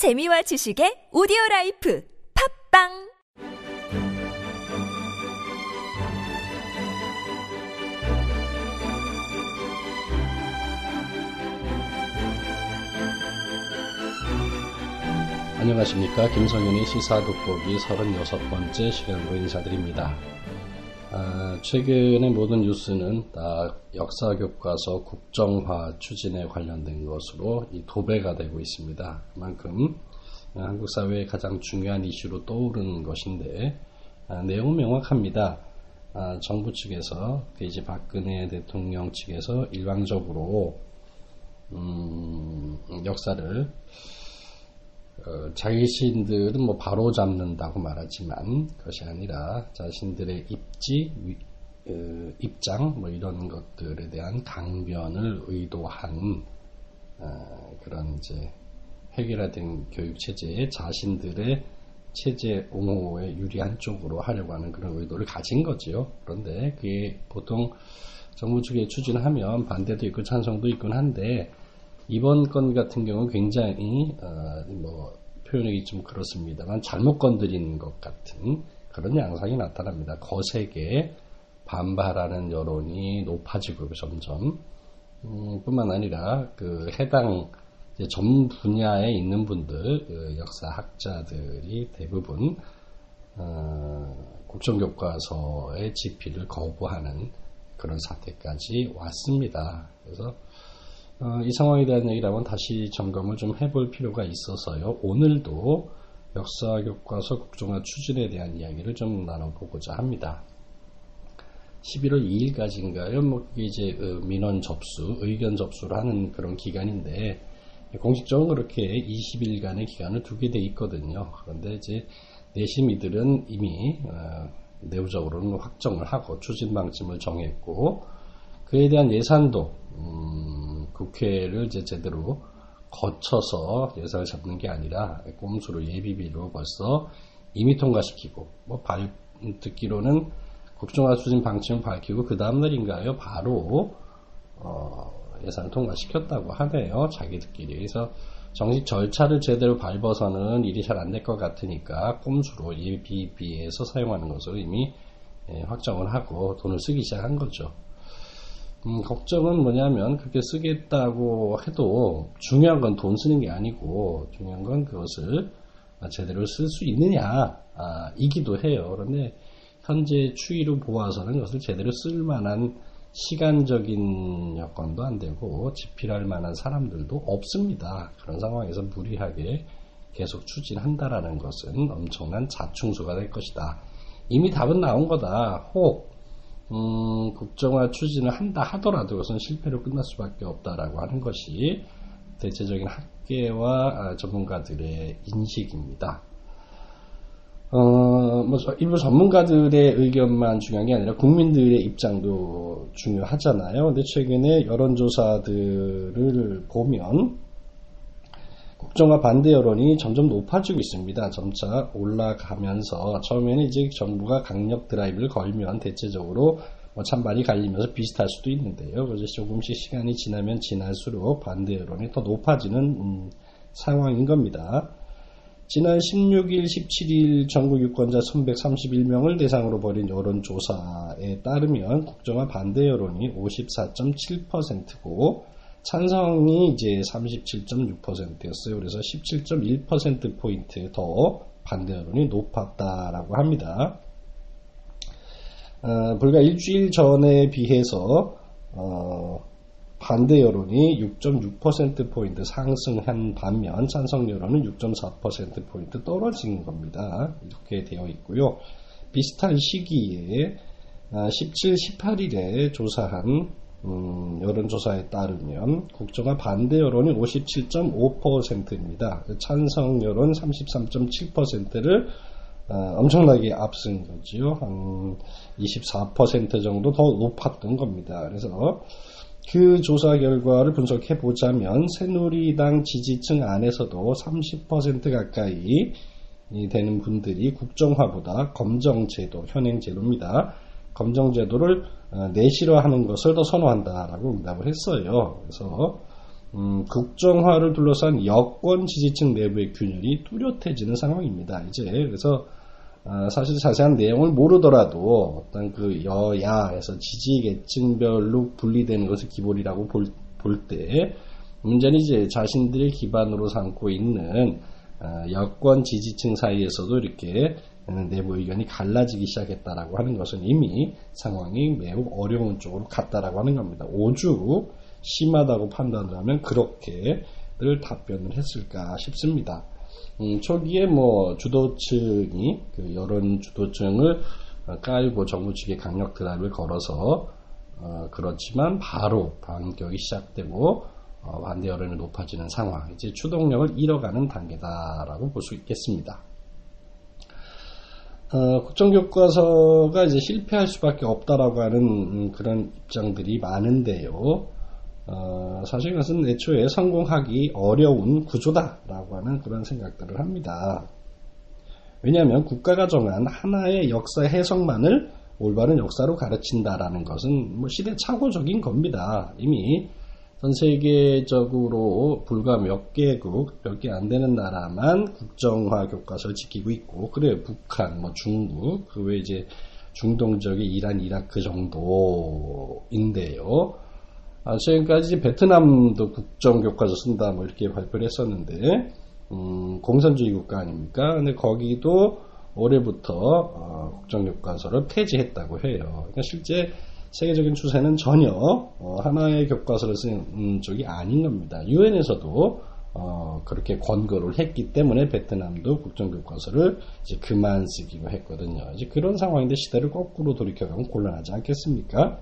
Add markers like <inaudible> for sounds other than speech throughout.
재미와 지식의 오디오 라이프 팟빵 안녕하십니까. 김성현의 시사 돋보기 36번째 시간으로 인사드립니다. 아, 최근의 모든 뉴스는 다 역사 교과서 국정화 추진에 관련된 것으로 이 도배가 되고 있습니다. 그만큼 한국 사회의 가장 중요한 이슈로 떠오르는 것인데 아, 내용은 명확합니다. 아, 정부 측에서 그 이제 박근혜 대통령 측에서 일방적으로 음, 역사를 어, 자신들은 뭐 바로 잡는다고 말하지만 그것이 아니라 자신들의 입지, 위, 어, 입장 뭐 이런 것들에 대한 강변을 의도한 어, 그런 이제 해결화된 교육 체제에 자신들의 체제 옹호에 유리한 쪽으로 하려고 하는 그런 의도를 가진 거지요. 그런데 그게 보통 정부 측에 추진하면 반대도 있고 찬성도 있곤 한데 이번 건 같은 경우 굉장히 어, 뭐 표현이 좀 그렇습니다만 잘못 건드린 것 같은 그런 양상이 나타납니다. 거세게 반발하는 여론이 높아지고 점점 음, 뿐만 아니라 그 해당 전 분야에 있는 분들 그 역사학자들이 대부분 어, 국정교과서의 집필을 거부하는 그런 사태까지 왔습니다. 그래서 어, 이 상황에 대한 얘기라면 다시 점검을 좀 해볼 필요가 있어서요. 오늘도 역사 교과서 국정화 추진에 대한 이야기를 좀 나눠보고자 합니다. 11월 2일까지인가요? 뭐 이제 어, 민원 접수, 의견 접수를 하는 그런 기간인데 공식적으로 그렇게 20일간의 기간을 두게 돼 있거든요. 그런데 이제 내심이들은 이미 어, 내부적으로는 확정을 하고 추진 방침을 정했고 그에 대한 예산도 음, 국회를 이제 제대로 거쳐서 예산을 잡는 게 아니라 꼼수로 예비비로 벌써 이미 통과시키고 뭐 발, 듣기로는 국정화 추진 방침을 밝히고 그 다음날인가요 바로 어, 예산을 통과시켰다고 하네요 자기들끼리 그래서 정식 절차를 제대로 밟아서는 일이 잘 안 될 것 같으니까 꼼수로 예비비에서 사용하는 것으로 이미 예, 확정을 하고 돈을 쓰기 시작한 거죠. 음, 걱정은 뭐냐면 그렇게 쓰겠다고 해도 중요한 건 돈 쓰는 게 아니고 중요한 건 그것을 제대로 쓸 수 있느냐 아, 이기도 해요. 그런데 현재 추이로 보아서는 그것을 제대로 쓸 만한 시간적인 여건도 안 되고 집필할 만한 사람들도 없습니다. 그런 상황에서 무리하게 계속 추진한다라는 것은 엄청난 자충수가 될 것이다. 이미 답은 나온 거다. 혹 음, 국정화 추진을 한다 하더라도 그것은 실패로 끝날 수밖에 없다라고 하는 것이 대체적인 학계와 아, 전문가들의 인식입니다. 어, 뭐, 일부 전문가들의 의견만 중요한 게 아니라 국민들의 입장도 중요하잖아요. 근데 최근에 여론조사들을 보면 국정화 반대 여론이 점점 높아지고 있습니다. 점차 올라가면서 처음에는 이제 정부가 강력 드라이브를 걸면 대체적으로 뭐 찬반이 갈리면서 비슷할 수도 있는데요. 그래서 조금씩 시간이 지나면 지날수록 반대 여론이 더 높아지는 음, 상황인 겁니다. 지난 16일, 17일 전국 유권자 1131명을 대상으로 벌인 여론조사에 따르면 국정화 반대 여론이 54.7%고 찬성이 이제 37.6%였어요. 그래서 17.1%포인트 더 반대 여론이 높았다라고 합니다. 어, 불과 일주일 전에 비해서 어, 반대 여론이 6.6%포인트 상승한 반면 찬성 여론은 6.4%포인트 떨어진 겁니다. 이렇게 되어 있고요. 비슷한 시기에 17, 아, 18일에 조사한 음, 여론조사에 따르면 국정화 반대 여론이 57.5%입니다. 찬성 여론 33.7%를 어, 엄청나게 앞선 거지요. 한 24% 정도 더 높았던 겁니다. 그래서 그 조사 결과를 분석해 보자면 새누리당 지지층 안에서도 30% 가까이 되는 분들이 국정화보다 검정제도, 현행제도입니다. 검정제도를 어, 내실화하는 것을 더 선호한다라고 응답을 했어요. 그래서 음, 국정화를 둘러싼 여권 지지층 내부의 균열이 뚜렷해지는 상황입니다. 이제 그래서 어, 사실 자세한 내용을 모르더라도 어떤 그 여야에서 지지 계층별로 분리되는 것을 기본이라고 볼, 볼 때, 문제는 이제 자신들의 기반으로 삼고 있는 어, 여권 지지층 사이에서도 이렇게 내부 의견이 갈라지기 시작했다라고 하는 것은 이미 상황이 매우 어려운 쪽으로 갔다라고 하는 겁니다. 오죽 심하다고 판단을 하면 그렇게들 답변을 했을까 싶습니다. 음, 초기에 뭐 주도층이 그 여론 주도층을 깔고 정부 측에 강력 드라이브를 걸어서 어, 그렇지만 바로 반격이 시작되고 어, 반대 여론이 높아지는 상황, 이제 추동력을 잃어가는 단계다라고 볼 수 있겠습니다. 어, 국정교과서가 이제 실패할 수밖에 없다라고 하는 음, 그런 입장들이 많은데요. 어, 사실 그것은 애초에 성공하기 어려운 구조다라고 하는 그런 생각들을 합니다. 왜냐하면 국가가 정한 하나의 역사 해석만을 올바른 역사로 가르친다라는 것은 뭐 시대착오적인 겁니다. 이미 전 세계적으로 불과 몇 개국, 몇 개 안 되는 나라만 국정화 교과서를 지키고 있고, 그래 북한, 뭐 중국, 그 외에 이제 중동 지역의 이란, 이라크 정도인데요. 아, 지금까지 베트남도 국정 교과서 쓴다 뭐 이렇게 발표를 했었는데 음, 공산주의 국가 아닙니까? 근데 거기도 올해부터 어, 국정교과서를 폐지했다고 해요. 그러니까 실제 세계적인 추세는 전혀 어, 하나의 교과서를 쓰는 쪽이 아닌 겁니다. 유엔에서도 어, 그렇게 권고를 했기 때문에 베트남도 국정교과서를 이제 그만 쓰기로 했거든요. 이제 그런 상황인데 시대를 거꾸로 돌이켜가면 곤란하지 않겠습니까?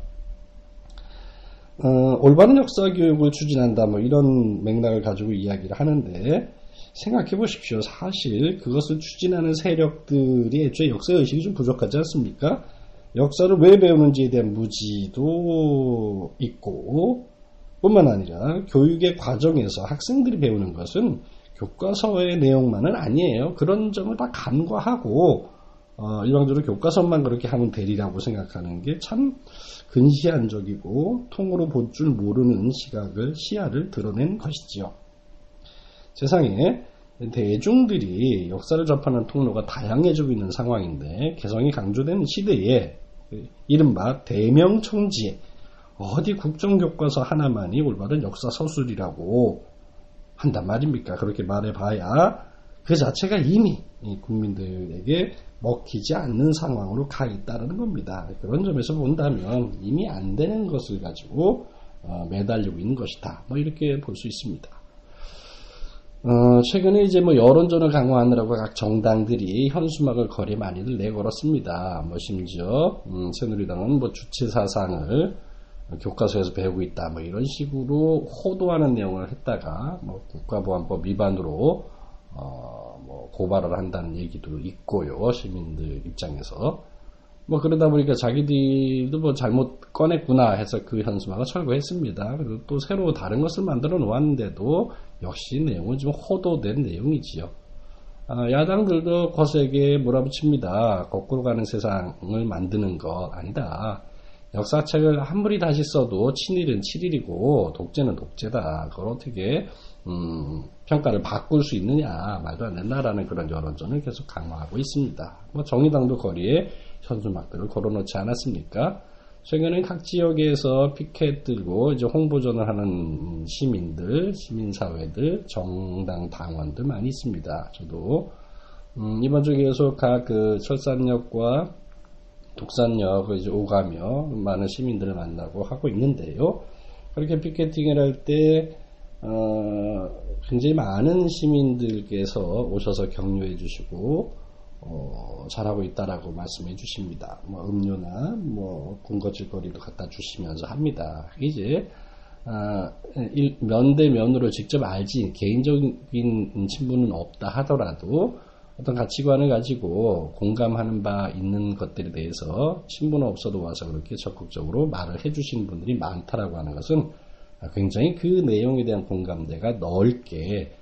어, 올바른 역사 교육을 추진한다 뭐 이런 맥락을 가지고 이야기를 하는데 생각해 보십시오. 사실 그것을 추진하는 세력들이 애초에 역사 의식이 좀 부족하지 않습니까? 역사를 왜 배우는지에 대한 무지도 있고 뿐만 아니라 교육의 과정에서 학생들이 배우는 것은 교과서의 내용만은 아니에요. 그런 점을 다 간과하고 어, 일방적으로 교과서만 그렇게 하면 되리라고 생각하는 게 참 근시안적이고 통으로 볼 줄 모르는 시각을 시야를 드러낸 것이지요. 세상에 대중들이 역사를 접하는 통로가 다양해지고 있는 상황인데 개성이 강조되는 시대에 이른바 대명청지에 어디 국정교과서 하나만이 올바른 역사 서술이라고 한단 말입니까? 그렇게 말해봐야 그 자체가 이미 국민들에게 먹히지 않는 상황으로 가 있다는 겁니다. 그런 점에서 본다면 이미 안 되는 것을 가지고 어, 매달리고 있는 것이다. 뭐 이렇게 볼 수 있습니다. 어, 최근에 이제 뭐 여론전을 강화하느라고 각 정당들이 현수막을 거리에 많이들 내걸었습니다. 뭐 심지어 음, 새누리당은 뭐 주체 사상을 교과서에서 배우고 있다. 뭐 이런 식으로 호도하는 내용을 했다가 뭐 국가보안법 위반으로 어, 뭐 고발을 한다는 얘기도 있고요. 시민들 입장에서. 뭐 그러다 보니까 자기들도 뭐 잘못 꺼냈구나 해서 그 현수막을 철거했습니다. 그리고 또 새로 다른 것을 만들어 놓았는데도 역시 내용은 좀 호도된 내용이지요. 아, 야당들도 거세게 몰아붙입니다. 거꾸로 가는 세상을 만드는 것 아니다. 역사책을 한물이 다시 써도 친일은 친일이고 독재는 독재다. 그걸 어떻게 음, 평가를 바꿀 수 있느냐 말도 안 된다라는 그런 여론전을 계속 강화하고 있습니다. 뭐 정의당도 거리에 현수막들을 걸어놓지 않았습니까? 최근에 각 지역에서 피켓 들고 이제 홍보전을 하는 시민들, 시민사회들, 정당 당원들 많이 있습니다. 저도 음, 이번 주 계속 각 그 철산역과 독산역 이제 오가며 많은 시민들을 만나고 하고 있는데요. 그렇게 피켓팅을 할때 어, 굉장히 많은 시민들께서 오셔서 격려해 주시고 어, 잘하고 있다라고 말씀해 주십니다. 뭐 음료나 뭐 군것질거리도 갖다 주시면서 합니다. 이제 아, 면대 면으로 직접 알지 개인적인 친분은 없다 하더라도 어떤 가치관을 가지고 공감하는 바 있는 것들에 대해서 친분은 없어도 와서 그렇게 적극적으로 말을 해주시는 분들이 많다라고 하는 것은 굉장히 그 내용에 대한 공감대가 넓게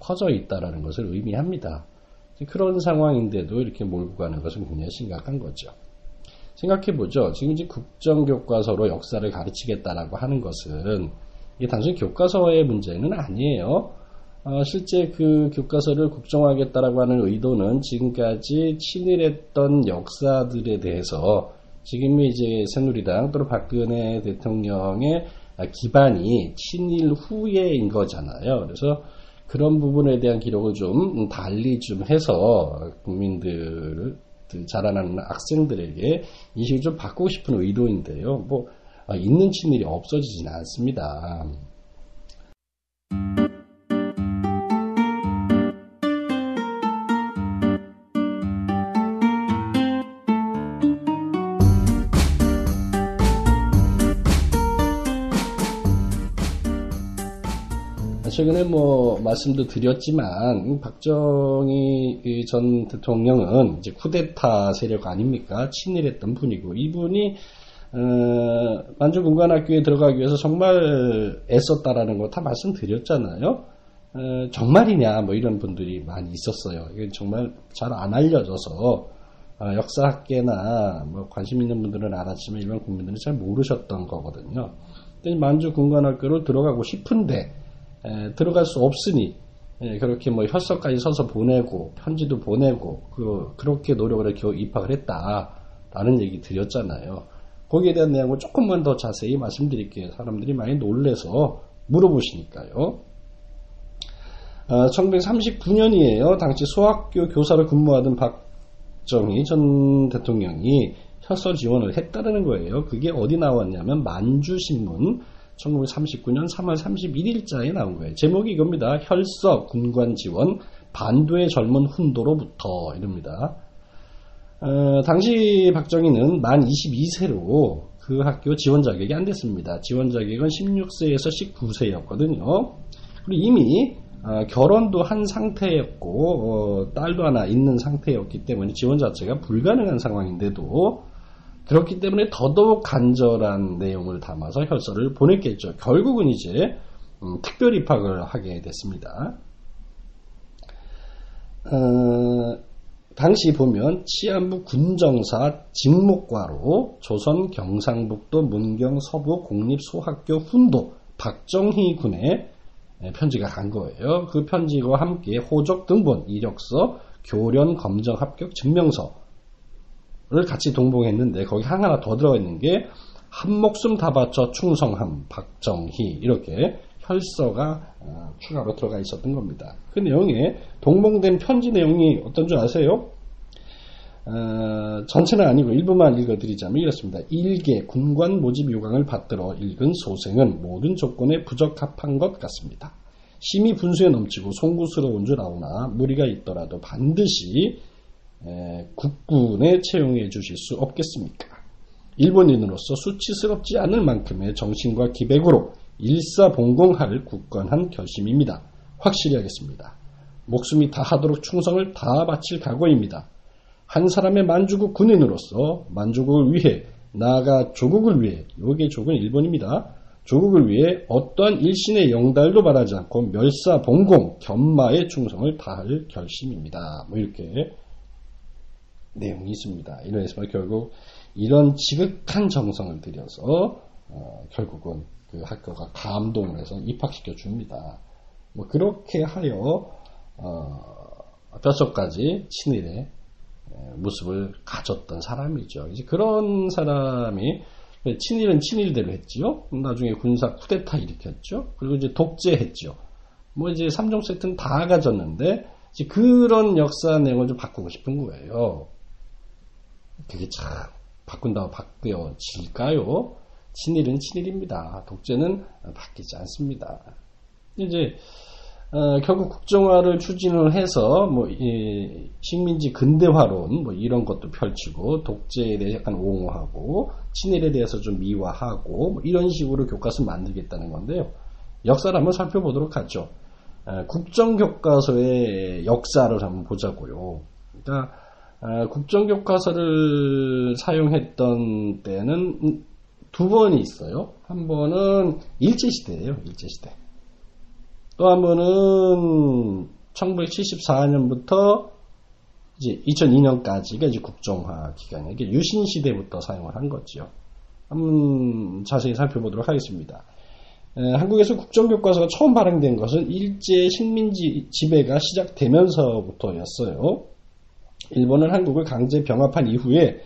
퍼져 있다라는 것을 의미합니다. 그런 상황인데도 이렇게 몰고 가는 것은 굉장히 심각한 거죠. 생각해 보죠. 지금 이제 국정교과서로 역사를 가르치겠다라고 하는 것은 이게 단순히 교과서의 문제는 아니에요. 어, 실제 그 교과서를 국정화하겠다라고 하는 의도는 지금까지 친일했던 역사들에 대해서 지금의 이제 새누리당 또는 박근혜 대통령의 기반이 친일 후예인 거잖아요. 그래서 그런 부분에 대한 기록을 좀 달리 좀 해서 국민들을 자라나는 학생들에게 인식을 좀 바꾸고 싶은 의도인데요. 뭐 있는 친일이 없어지지는 않습니다. 최근에 뭐 말씀도 드렸지만 박정희 전 대통령은 이제 쿠데타 세력 아닙니까? 친일했던 분이고 이분이 어, 만주 군관학교에 들어가기 위해서 정말 애썼다라는 거 다 말씀드렸잖아요. 어, 정말이냐 뭐 이런 분들이 많이 있었어요. 이건 정말 잘 안 알려져서 어, 역사학계나 뭐 관심 있는 분들은 알았지만 일반 국민들은 잘 모르셨던 거거든요. 만주 군관학교로 들어가고 싶은데 에, 들어갈 수 없으니 에, 그렇게 뭐 혈서까지 써서 보내고 편지도 보내고 그, 그렇게 노력을 해서 입학을 했다라는 얘기 드렸잖아요. 거기에 대한 내용을 조금만 더 자세히 말씀드릴게요. 사람들이 많이 놀래서 물어보시니까요. 어, 1939년이에요. 당시 소학교 교사로 근무하던 박정희 전 대통령이 혈서 지원을 했다는 거예요. 그게 어디 나왔냐면 만주신문 1939년 3월 31일자에 나온 거예요. 제목이 이겁니다. 혈서 군관 지원 반도의 젊은 훈도로부터 이럽니다. 어, 당시 박정희는 만 22세로 그 학교 지원 자격이 안 됐습니다. 지원 자격은 16세에서 19세였거든요. 그리고 이미 어, 결혼도 한 상태였고 어, 딸도 하나 있는 상태였기 때문에 지원 자체가 불가능한 상황인데도 그렇기 때문에 더더욱 간절한 내용을 담아서 혈서를 보냈겠죠. 결국은 이제 음, 특별 입학을 하게 됐습니다. 어, 당시 보면 치안부 군정사 직목과로 조선 경상북도 문경 서부 공립소학교 훈도 박정희 군의 편지가 간 거예요. 그 편지와 함께 호적 등본, 이력서, 교련 검정 합격 증명서, 를 같이 동봉했는데 거기 하나 더 들어가 있는 게 한 목숨 다 바쳐 충성함 박정희 이렇게 혈서가 어, 추가로 들어가 있었던 겁니다. 그 내용에 동봉된 편지 내용이 어떤 줄 아세요? 어, 전체는 아니고 일부만 읽어드리자면 이렇습니다. 일개 군관 모집 요강을 받들어 읽은 소생은 모든 조건에 부적합한 것 같습니다. 심히 분수에 넘치고 송구스러운 줄 아오나 무리가 있더라도 반드시 국군에 채용해 주실 수 없겠습니까? 일본인으로서 수치스럽지 않을 만큼의 정신과 기백으로 일사봉공할 굳건한 결심입니다. 확실히 하겠습니다. 목숨이 다하도록 충성을 다 바칠 각오입니다. 한 사람의 만주국 군인으로서 만주국을 위해 나아가 조국을 위해 여기에 조국은 일본입니다. 조국을 위해 어떠한 일신의 영달도 바라지 않고 멸사봉공 견마의 충성을 다할 결심입니다. 뭐 이렇게 내용이 있습니다. 이러해서 결국 이런 지극한 정성을 들여서 어, 결국은 그 학교가 감동을 해서 입학시켜 줍니다. 뭐 그렇게 하여 어, 뼛속까지 친일의 모습을 가졌던 사람이죠. 이제 그런 사람이 친일은 친일대로 했지요. 나중에 군사 쿠데타 일으켰죠. 그리고 이제 독재했죠. 뭐 이제 3종 세트는 다 가졌는데 그런 역사 내용을 좀 바꾸고 싶은 거예요. 그게 참 바꾼다고 바뀌어질까요? 친일은 친일입니다. 독재는 바뀌지 않습니다. 이제 어, 결국 국정화를 추진을 해서 뭐 이, 식민지 근대화론 뭐 이런 것도 펼치고 독재에 대해 약간 옹호하고 친일에 대해서 좀 미화하고 뭐 이런 식으로 교과서 만들겠다는 건데요. 역사를 한번 살펴보도록 하죠. 어, 국정교과서의 역사를 한번 보자고요. 그러니까 아, 국정교과서를 사용했던 때는 두 번이 있어요. 한 번은 일제시대예요. 일제시대. 또 한 번은 1974년부터 이제 2002년까지가 이제 국정화 기간에 이게 유신 시대부터 사용을 한 거죠. 한번 자세히 살펴보도록 하겠습니다. 한국에서 국정교과서가 처음 발행된 것은 일제 식민지 지배가 시작되면서부터였어요. 일본은 한국을 강제 병합한 이후에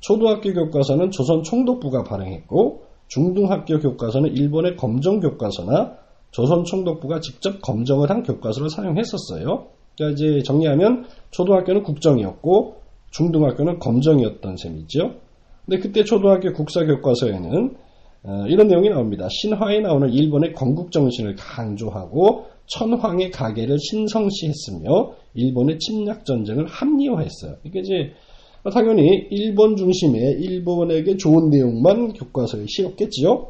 초등학교 교과서는 조선 총독부가 발행했고 중등학교 교과서는 일본의 검정 교과서나 조선 총독부가 직접 검정을 한 교과서를 사용했었어요. 그러니까 이제 정리하면 초등학교는 국정이었고 중등학교는 검정이었던 셈이죠. 근데 그때 초등학교 국사 교과서에는 어, 이런 내용이 나옵니다. 신화에 나오는 일본의 건국 정신을 강조하고 천황의 가계를 신성시했으며 일본의 침략 전쟁을 합리화했어요. 이게 이제 당연히 일본 중심의 일본에게 좋은 내용만 교과서에 실었겠지요.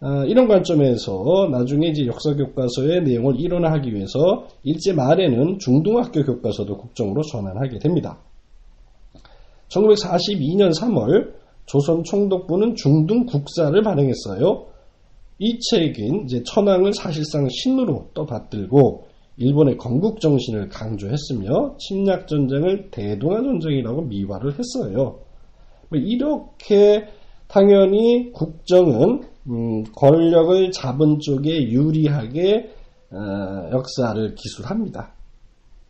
아, 이런 관점에서 나중에 이제 역사 교과서의 내용을 일원화하기 위해서 일제 말에는 중등학교 교과서도 국정으로 전환하게 됩니다. 1942년 3월 조선 총독부는 중등 국사를 발행했어요. 이 책은 이제 천황을 사실상 신으로 떠받들고 일본의 건국 정신을 강조했으며 침략 전쟁을 대동아 전쟁이라고 미화를 했어요. 뭐 이렇게 당연히 국정은 음, 권력을 잡은 쪽에 유리하게 어, 역사를 기술합니다.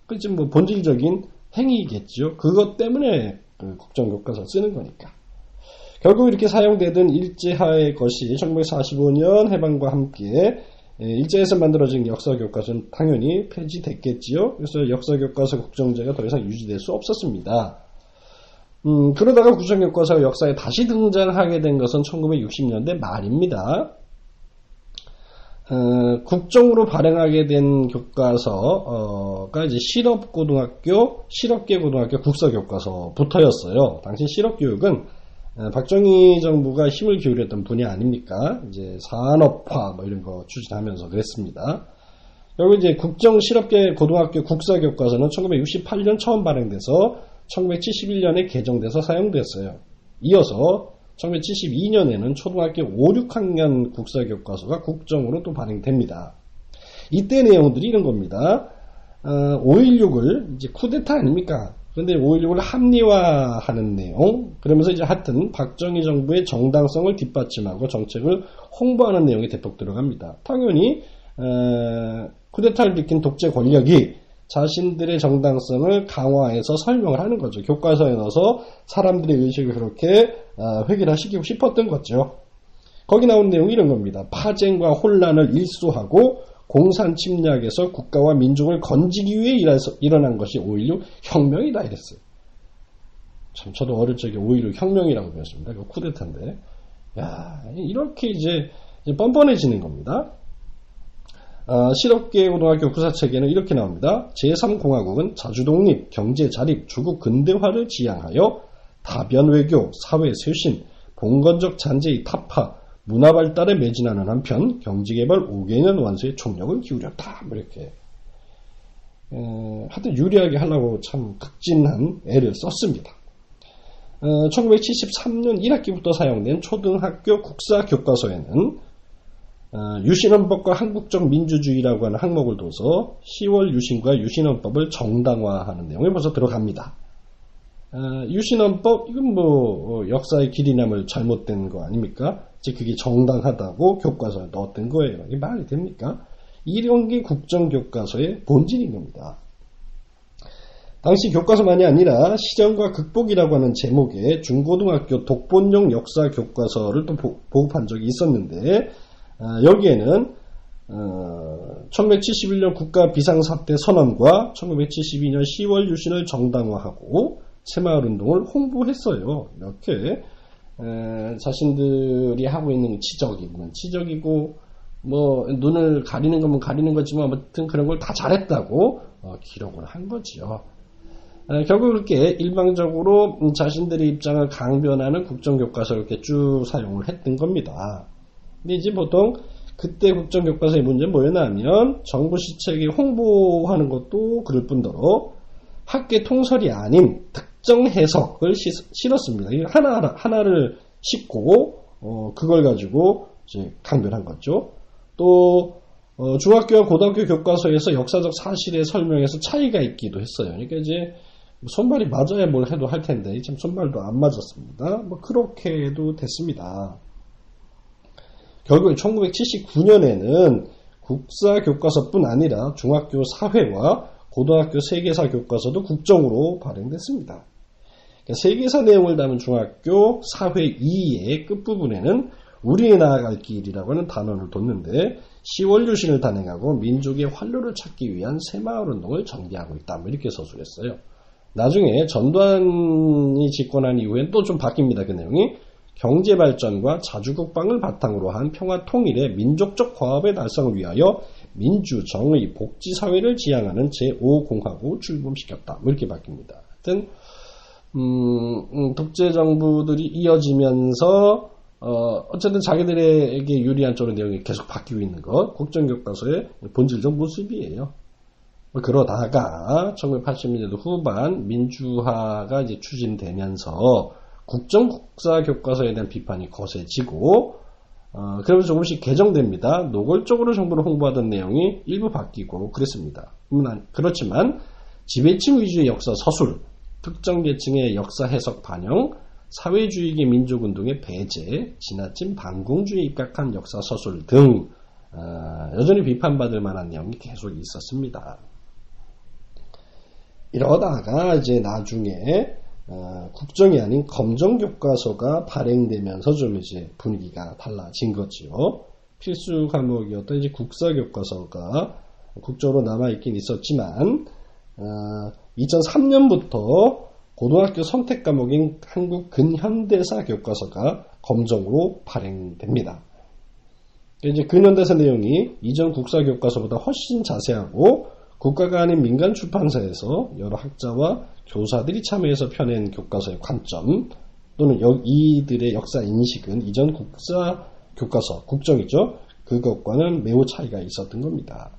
그지 뭐 본질적인 행위겠죠. 그것 때문에 그 국정교과서 쓰는 거니까. 결국 이렇게 사용되던 일제하의 것이 1945년 해방과 함께 예, 일제에서 만들어진 역사교과서는 당연히 폐지됐겠지요. 그래서 역사교과서 국정제가 더 이상 유지될 수 없었습니다. 음, 그러다가 국정교과서가 역사에 다시 등장하게 된 것은 1960년대 말입니다. 어, 국정으로 발행하게 된 교과서가 이제 실업고등학교, 실업계 고등학교 국사교과서부터였어요. 당시 실업교육은 어, 박정희 정부가 힘을 기울였던 분야 아닙니까? 이제 산업화 뭐 이런 거 추진하면서 그랬습니다. 그리고 이제 국정 실업계 고등학교 국사 교과서는 1968년 처음 발행돼서 1971년에 개정돼서 사용됐어요. 이어서 1972년에는 초등학교 5, 6학년 국사 교과서가 국정으로 또 발행됩니다. 이때 내용들이 이런 겁니다. 어, 5.16을 이제 쿠데타 아닙니까? 그런데 5.16을 합리화하는 내용, 그러면서 이제 하여튼 박정희 정부의 정당성을 뒷받침하고 정책을 홍보하는 내용이 대폭 들어갑니다. 당연히 에, 쿠데타를 일으킨 독재 권력이 자신들의 정당성을 강화해서 설명을 하는 거죠. 교과서에 넣어서 사람들의 의식을 그렇게 어, 획일화시키고 싶었던 거죠. 거기 나온 내용이 이런 겁니다. 파쟁과 혼란을 일소하고 공산 침략에서 국가와 민족을 건지기 위해 일어서, 일어난 것이 5.16 혁명이다 이랬어요. 참 저도 어릴 적에 5.16 혁명이라고 배웠습니다. 그 쿠데타인데. 야 이렇게 이제, 이제 뻔뻔해지는 겁니다. 어, 실업계 고등학교 구사책에는 이렇게 나옵니다. 제3공화국은 자주독립, 경제자립, 주국 근대화를 지향하여 다변 외교, 사회 쇄신, 봉건적 잔재의 타파, 문화 발달에 매진하는 한편 경제개발 5개년 완수에 총력을 기울였다. 뭐 이렇게 에, 하여튼 유리하게 하려고 참 극진한 애를 썼습니다. 어, 1973년 1학기부터 사용된 초등학교 국사 교과서에는 어, 유신헌법과 한국적 민주주의라고 하는 항목을 둬서 10월 유신과 유신헌법을 정당화하는 내용이 벌써 들어갑니다. 어, 유신헌법 이건 뭐 어, 역사의 길이 남을 잘못된 거 아닙니까? 즉 그게 정당하다고 교과서에 넣었던 거예요. 이게 말이 됩니까? 이런 게 국정교과서의 본질인 겁니다. 당시 교과서만이 아니라 시정과 극복이라고 하는 제목의 중고등학교 독본용 역사 교과서를 또 보급한 적이 있었는데 어, 여기에는 1971년 국가 비상사태 선언과 1972년 10월 유신을 정당화하고 새마을운동을 홍보했어요. 이렇게 자신들이 하고 있는 지적이면 지적이고 뭐 눈을 가리는 거면 가리는 거지만 아무튼 그런 걸 다 잘했다고 어, 기록을 한 거지요. 결국 그렇게 일방적으로 자신들의 입장을 강변하는 국정교과서를 이렇게 쭉 사용을 했던 겁니다. 근데 이제 보통 그때 국정교과서의 문제는 뭐였냐면 정부 시책이 홍보하는 것도 그럴 뿐더러 학계 통설이 아닌 특 정 해석을 실었습니다. 하나, 하나를 싣고, 어, 그걸 가지고 이제 강변한 거죠. 또, 어, 중학교와 고등학교 교과서에서 역사적 사실의 설명에서 차이가 있기도 했어요. 그러니까 이제 손발이 맞아야 뭘 해도 할 텐데, 참 손발도 안 맞았습니다. 뭐, 그렇게 해도 됐습니다. 결국 1979년에는 국사 교과서뿐 아니라 중학교 사회와 고등학교 세계사 교과서도 국정으로 발행됐습니다. 세계사 내용을 담은 중학교 사회 2의 끝부분에는 우리의 나아갈 길이라고 하는 단원을 뒀는데 10월 유신을 단행하고 민족의 활로를 찾기 위한 새마을 운동을 전개하고 있다. 뭐 이렇게 서술했어요. 나중에 전두환이 집권한 이후엔 또 좀 바뀝니다. 그 내용이 경제 발전과 자주 국방을 바탕으로 한 평화 통일의 민족적 과업의 달성을 위하여 민주, 정의, 복지 사회를 지향하는 제5공화국을 출범시켰다. 뭐 이렇게 바뀝니다. 하여튼 음, 음, 독재 정부들이 이어지면서 어, 어쨌든 자기들에게 유리한 쪽으로 내용이 계속 바뀌고 있는 것, 국정교과서의 본질적 모습이에요. 뭐 그러다가 1980년대 후반 민주화가 이제 추진되면서 국정국사 교과서에 대한 비판이 거세지고 어, 그러면서 조금씩 개정됩니다. 노골적으로 정부를 홍보하던 내용이 일부 바뀌고 그랬습니다. 그렇지만 지배층 위주의 역사 서술, 특정 계층의 역사 해석 반영, 사회주의계 민족운동의 배제, 지나친 반공주의에 입각한 역사 서술 등 어, 여전히 비판받을 만한 내용이 계속 있었습니다. 이러다가 이제 나중에 어, 국정이 아닌 검정 교과서가 발행되면서 좀 이제 분위기가 달라진 거지요. 필수 과목이었던 이제 국사 교과서가 국적으로 남아 있긴 있었지만 어, 2003년부터 고등학교 선택 과목인 한국 근현대사 교과서가 검정으로 발행됩니다. 이제 근현대사 내용이 이전 국사 교과서보다 훨씬 자세하고 국가가 아닌 민간 출판사에서 여러 학자와 교사들이 참여해서 펴낸 교과서의 관점 또는 이들의 역사 인식은 이전 국사 교과서, 국정이죠. 그것과는 매우 차이가 있었던 겁니다.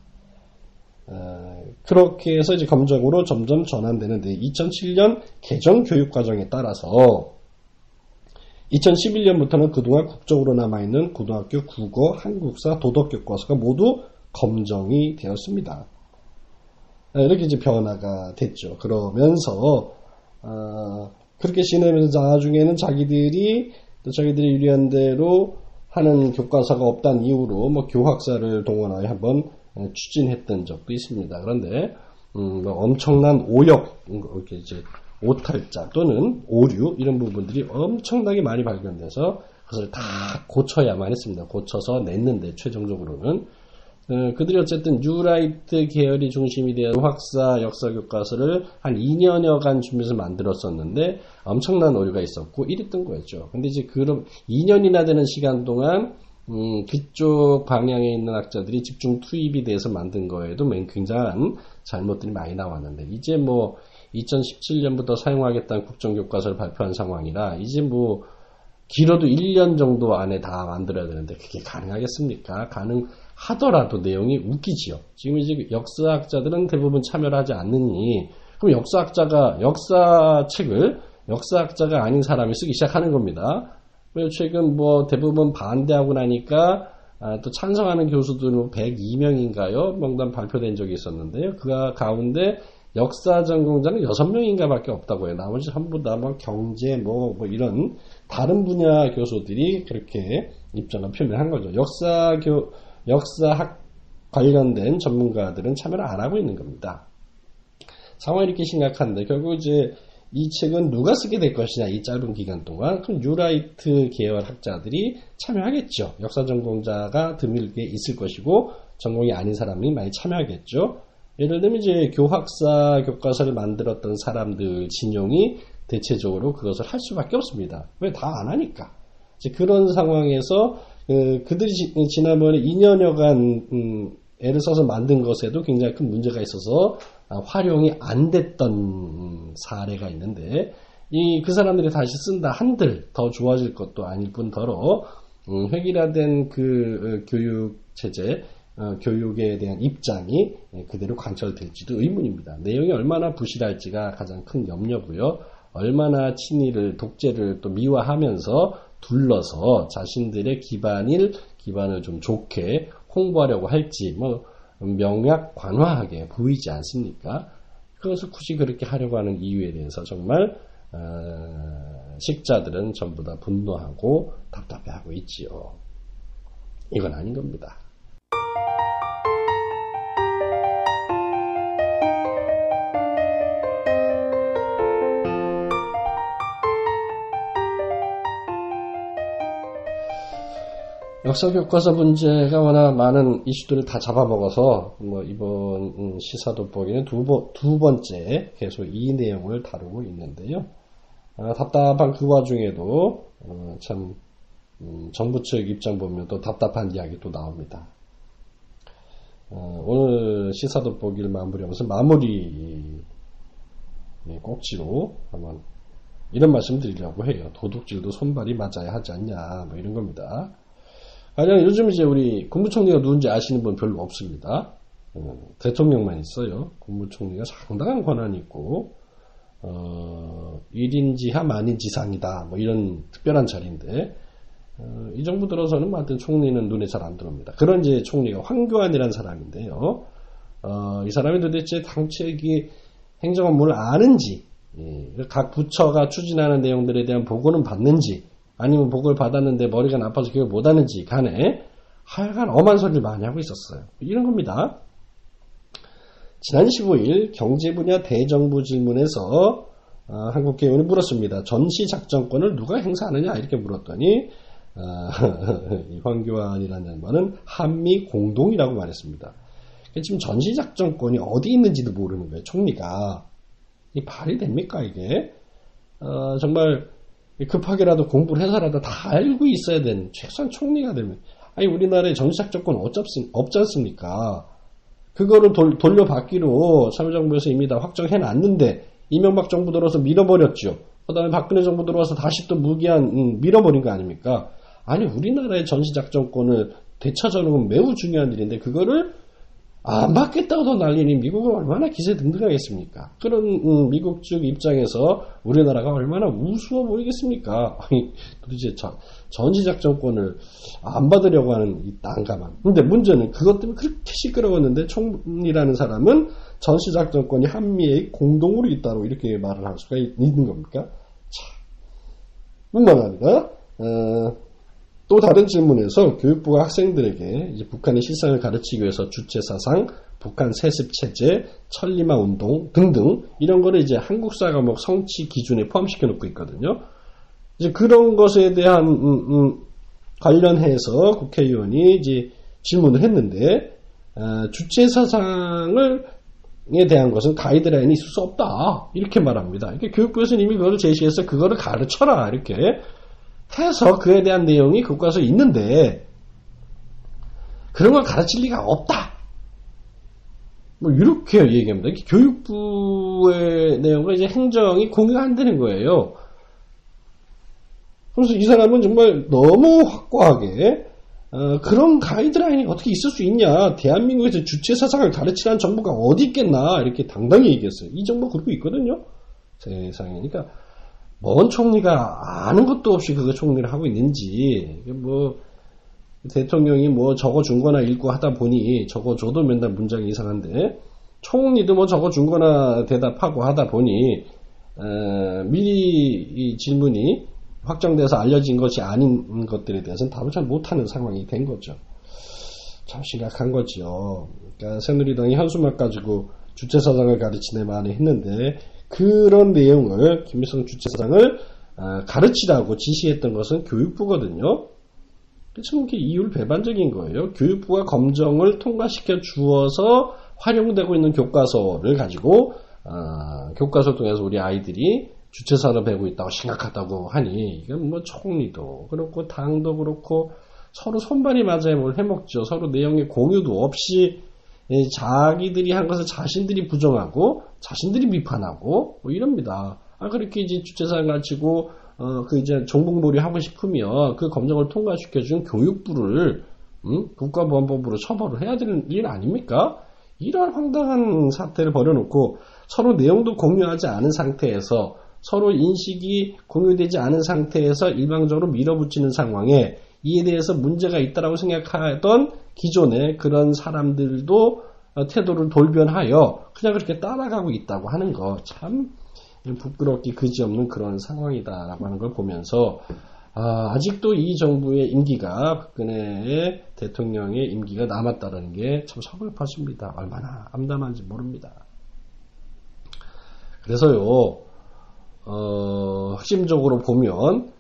어, 그렇게 해서 이제 검정으로 점점 전환되는데 2007년 개정 교육 과정에 따라서 2011년부터는 그동안 국적으로 남아있는 고등학교 국어, 한국사, 도덕 교과서가 모두 검정이 되었습니다. 아, 이렇게 이제 변화가 됐죠. 그러면서 어, 그렇게 지내면서 나중에는 자기들이 또 자기들이 유리한 대로 하는 교과서가 없다는 이유로 뭐 교학사를 동원하여 한번 어, 추진했던 적도 있습니다. 그런데 음, 뭐 엄청난 오역 이렇게 이제 오탈자 또는 오류 이런 부분들이 엄청나게 많이 발견돼서 그것을 다 고쳐야만 했습니다. 고쳐서 냈는데 최종적으로는 어, 그들이 어쨌든 뉴라이트 계열이 중심이 되어 학사 역사 교과서를 한 2년여간 준비해서 만들었었는데 엄청난 오류가 있었고 이랬던 거였죠. 근데 이제 그럼 2년이나 되는 시간 동안 음, 그쪽 방향에 있는 학자들이 집중 투입이 돼서 만든 거에도 굉장한 잘못들이 많이 나왔는데 이제 뭐 2017년부터 사용하겠다는 국정교과서를 발표한 상황이라 이제 뭐 길어도 1년 정도 안에 다 만들어야 되는데 그게 가능하겠습니까? 가능 하더라도 내용이 웃기지요. 지금 이제 역사학자들은 대부분 참여를 하지 않느니 그럼 역사학자가 역사책을 역사학자가 아닌 사람이 쓰기 시작하는 겁니다. 최근 뭐 대부분 반대하고 나니까 아, 또 찬성하는 교수들은 102명인가요? 뭐 명단 발표된 적이 있었는데요. 그 가운데 역사 전공자는 6명인가 밖에 없다고 해요. 나머지 전부 다뭐 경제 뭐, 뭐 이런 다른 분야 교수들이 그렇게 입장을 표명한 거죠. 역사 교, 역사학 관련된 전문가들은 참여를 안 하고 있는 겁니다. 상황이 이렇게 심각한데 결국 이제 이 책은 누가 쓰게 될 것이냐 이 짧은 기간 동안 그럼 뉴라이트 계열 학자들이 참여하겠죠. 역사 전공자가 드물게 있을 것이고 전공이 아닌 사람이 많이 참여하겠죠. 예를 들면 이제 교학사 교과서를 만들었던 사람들 진용이 대체적으로 그것을 할 수밖에 없습니다. 왜 다 안 하니까. 이제 그런 상황에서 그, 그들이 지난번에 2년여간 음, 애를 써서 만든 것에도 굉장히 큰 문제가 있어서 아, 활용이 안 됐던 사례가 있는데 이 그 사람들이 다시 쓴다 한들 더 좋아질 것도 아닐 뿐더러 음, 획일화된 그 어, 교육 체제 어, 교육에 대한 입장이 그대로 관철될지도 의문입니다. 내용이 얼마나 부실할지가 가장 큰 염려고요. 얼마나 친일을 독재를 또 미화하면서 둘러서 자신들의 기반일 기반을 좀 좋게 홍보하려고 할지 뭐 명약 관화하게 보이지 않습니까? 그것을 굳이 그렇게 하려고 하는 이유에 대해서 정말 어, 식자들은 전부 다 분노하고 답답해하고 있지요. 이건 아닌 겁니다. 역사 교과서 문제가 워낙 많은 이슈들을 다 잡아먹어서 뭐 이번 음, 시사 돋보기는 두, 번, 두 번째 계속 이 내용을 다루고 있는데요. 아, 답답한 그 와중에도 어, 참 음, 정부 측 입장 보면 또 답답한 이야기 또 나옵니다. 어, 오늘 시사 돋보기를 마무리하면서 마무리 꼭지로 한번 이런 말씀 드리려고 해요. 도둑질도 손발이 맞아야 하지 않냐 뭐 이런 겁니다. 가령 요즘 이제 우리 국무총리가 누군지 아시는 분 별로 없습니다. 어, 대통령만 있어요. 국무총리가 상당한 권한이 있고, 어, 1인 지하 만인 지상이다. 뭐 이런 특별한 자리인데, 어, 이 정부 들어서는 뭐 하여튼 총리는 눈에 잘 안 들어옵니다. 그런 이제 총리가 황교안이라는 사람인데요. 어, 이 사람이 도대체 당책이 행정 업무를 아는지, 예, 각 부처가 추진하는 내용들에 대한 보고는 받는지, 아니면 복을 받았는데 머리가 나빠서 기억을 못하는지 간에 하여간 엄한 소리를 많이 하고 있었어요. 이런 겁니다. 지난 15일 경제 분야 대정부 질문에서 어, 한국 개원이 물었습니다. 전시 작전권을 누가 행사하느냐 이렇게 물었더니 어, <laughs> 황교안이라는 양반은 한미 공동이라고 말했습니다. 지금 전시 작전권이 어디 있는지도 모르는 거예요. 총리가 이 발이 됩니까 이게? 어, 정말 급하게라도 공부를 해서라도 다 알고 있어야 되는 최소한 총리가 되면 아니 우리나라에 정치적 조건 없지 않습니까? 그거를 돌, 돌려받기로 참여정부에서 이미 다 확정해 놨는데 이명박 정부 들어서 밀어버렸죠. 그 다음에 박근혜 정부 들어와서 다시 또 무기한 음, 밀어버린 거 아닙니까? 아니 우리나라의 전시작전권을 되찾아오는 건 매우 중요한 일인데 그거를 안 받겠다고 도 난리니 미국은 얼마나 기세등등하겠습니까? 그런 음, 미국 쪽 입장에서 우리나라가 얼마나 우스워 보이겠습니까? <laughs> 아니 도대체 전시작전권을 안 받으려고 하는 이 난감함. 근데 문제는 그것 때문에 그렇게 시끄러웠는데 총리라는 사람은 전시작전권이 한미의 공동으로 있다고 이렇게 말을 할 수가 있는 겁니까? 참, 민망합니다. 어, 또 다른 질문에서 교육부가 학생들에게 북한의 실상을 가르치기 위해서 주체 사상, 북한 세습 체제, 천리마 운동 등등 이런 거를 이제 한국사 과목 성취 기준에 포함시켜 놓고 있거든요. 이제 그런 것에 대한 음, 음, 관련해서 국회의원이 이제 질문을 했는데 어, 주체 사상을 에 대한 것은 가이드라인이 있을 수 없다 이렇게 말합니다. 이렇게 교육부에서는 이미 그걸 제시해서 그거를 가르쳐라 이렇게 해서 그에 대한 내용이 교과서에 있는데 그런 걸 가르칠 리가 없다. 뭐 이렇게 얘기합니다. 교육부의 내용과 이제 행정이 공유가 안 되는 거예요. 그래서 이 사람은 정말 너무 확고하게 어, 그런 가이드라인이 어떻게 있을 수 있냐? 대한민국에서 주체 사상을 가르치라는 정부가 어디 있겠나? 이렇게 당당히 얘기했어요. 이 정부 그렇고 있거든요. 세상에. 그러니까 뭔 총리가 아는 것도 없이 그거 총리를 하고 있는지 뭐 대통령이 뭐 적어준 거나 읽고 하다 보니 적어줘도 맨날 문장이 이상한데 총리도 뭐 적어준 거나 대답하고 하다 보니 어, 미리 이 질문이 확정돼서 알려진 것이 아닌 것들에 대해서는 답을 잘 못하는 상황이 된 거죠. 참 심각한 거죠. 그러니까 새누리당이 현수막 가지고 주체사상을 가르치네 많이 했는데 그런 내용을 김일성 주체사장을 아, 가르치라고 지시했던 것은 교육부거든요. 참 이렇게 이율 배반적인 거예요. 교육부가 검정을 통과시켜 주어서 활용되고 있는 교과서를 가지고 어, 교과서 통해서 우리 아이들이 주체사를 배우고 있다고 생각하다고 하니 이건 뭐 총리도 그렇고 당도 그렇고 서로 손발이 맞아야 뭘 해먹죠. 서로 내용의 공유도 없이 자기들이 한 것을 자신들이 부정하고 자신들이 비판하고 뭐 이럽니다. 아 그렇게 이제 주체사를 가지고 어, 그 이제 정복놀이 하고 싶으면 그 검정을 통과시켜준 교육부를 음? 국가보안법으로 처벌을 해야 되는 일 아닙니까? 이런 황당한 사태를 벌여놓고 서로 내용도 공유하지 않은 상태에서 서로 인식이 공유되지 않은 상태에서 일방적으로 밀어붙이는 상황에 이에 대해서 문제가 있다라고 생각하던 기존의 그런 사람들도 태도를 돌변하여 그냥 그렇게 따라가고 있다고 하는 거 참 부끄럽기 그지없는 그런 상황이다라고 하는 걸 보면서 아, 아직도 이 정부의 임기가 박근혜 대통령의 임기가 남았다는 게 참 서글퍼집니다. 얼마나 암담한지 모릅니다. 그래서요, 어, 핵심적으로 보면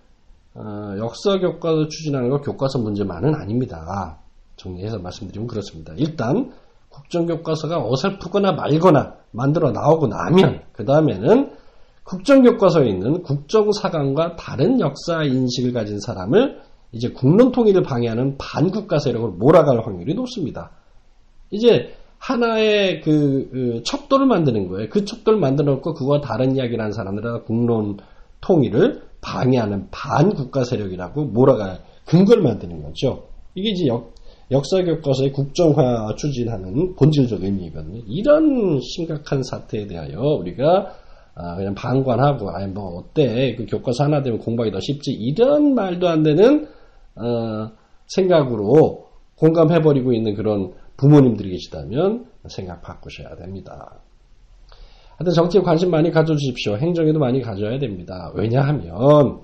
어, 역사 교과서 추진하는 거 교과서 문제만은 아닙니다. 정리해서 말씀드리면 그렇습니다. 일단 국정교과서가 어설프거나 말거나 만들어 나오고 나면 그 다음에는 국정교과서에 있는 국정사관과 다른 역사 인식을 가진 사람을 이제 국론 통일을 방해하는 반국가 세력으로 몰아갈 확률이 높습니다. 이제 하나의 그, 그 척도를 만드는 거예요. 그 척도를 만들어 놓고 그와 다른 이야기를 하는 사람들은 국론 통일을 방해하는 반국가 세력이라고 몰아갈 근거를 만드는 거죠. 이게 이제 역, 역사 교과서의 국정화 추진하는 본질적 의미거든요. 이런 심각한 사태에 대하여 우리가 아, 그냥 방관하고 아니 뭐 어때 그 교과서 하나 되면 공부하기 더 쉽지 이런 말도 안 되는 어, 생각으로 공감해버리고 있는 그런 부모님들이 계시다면 생각 바꾸셔야 됩니다. 하여튼 정치에 관심 많이 가져주십시오. 행정에도 많이 가져야 됩니다. 왜냐하면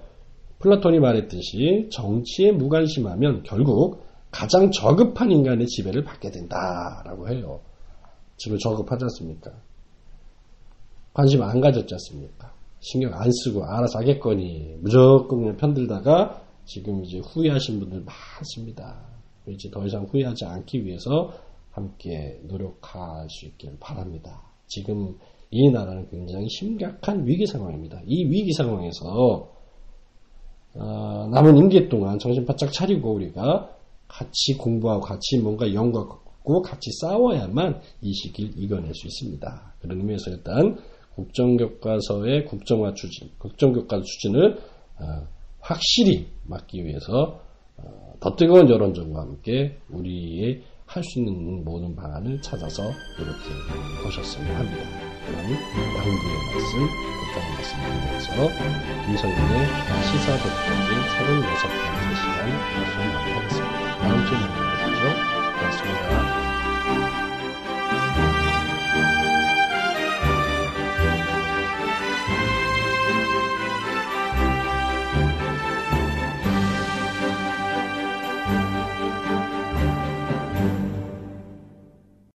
플라톤이 말했듯이 정치에 무관심하면 결국 가장 저급한 인간의 지배를 받게 된다라고 해요. 지금 저급하지 않습니까? 관심 안 가졌지 않습니까? 신경 안 쓰고 알아서 하겠거니 무조건 그냥 편들다가 지금 이제 후회하신 분들 많습니다. 이제 더 이상 후회하지 않기 위해서 함께 노력할 수 있길 바랍니다. 지금 이 나라는 굉장히 심각한 위기 상황입니다. 이 위기 상황에서 어, 남은 임기 동안 정신 바짝 차리고 우리가 같이 공부하고 같이 뭔가 연구하고 같이 싸워야만 이 시기를 이겨낼 수 있습니다. 그런 의미에서 일단 국정교과서의 국정화 추진, 국정교과서 추진을 어, 확실히 막기 위해서 어, 더 뜨거운 여론전과 함께 우리의 할 수 있는 모든 방안을 찾아서 이렇게 보셨으면 합니다. 그럼 양부의 말씀, 국장의 말씀 드리면서 김성윤의 시사 돋보기 36번째 시간 마치도록 하겠습니다. naučení. Jo? Pasuje dál.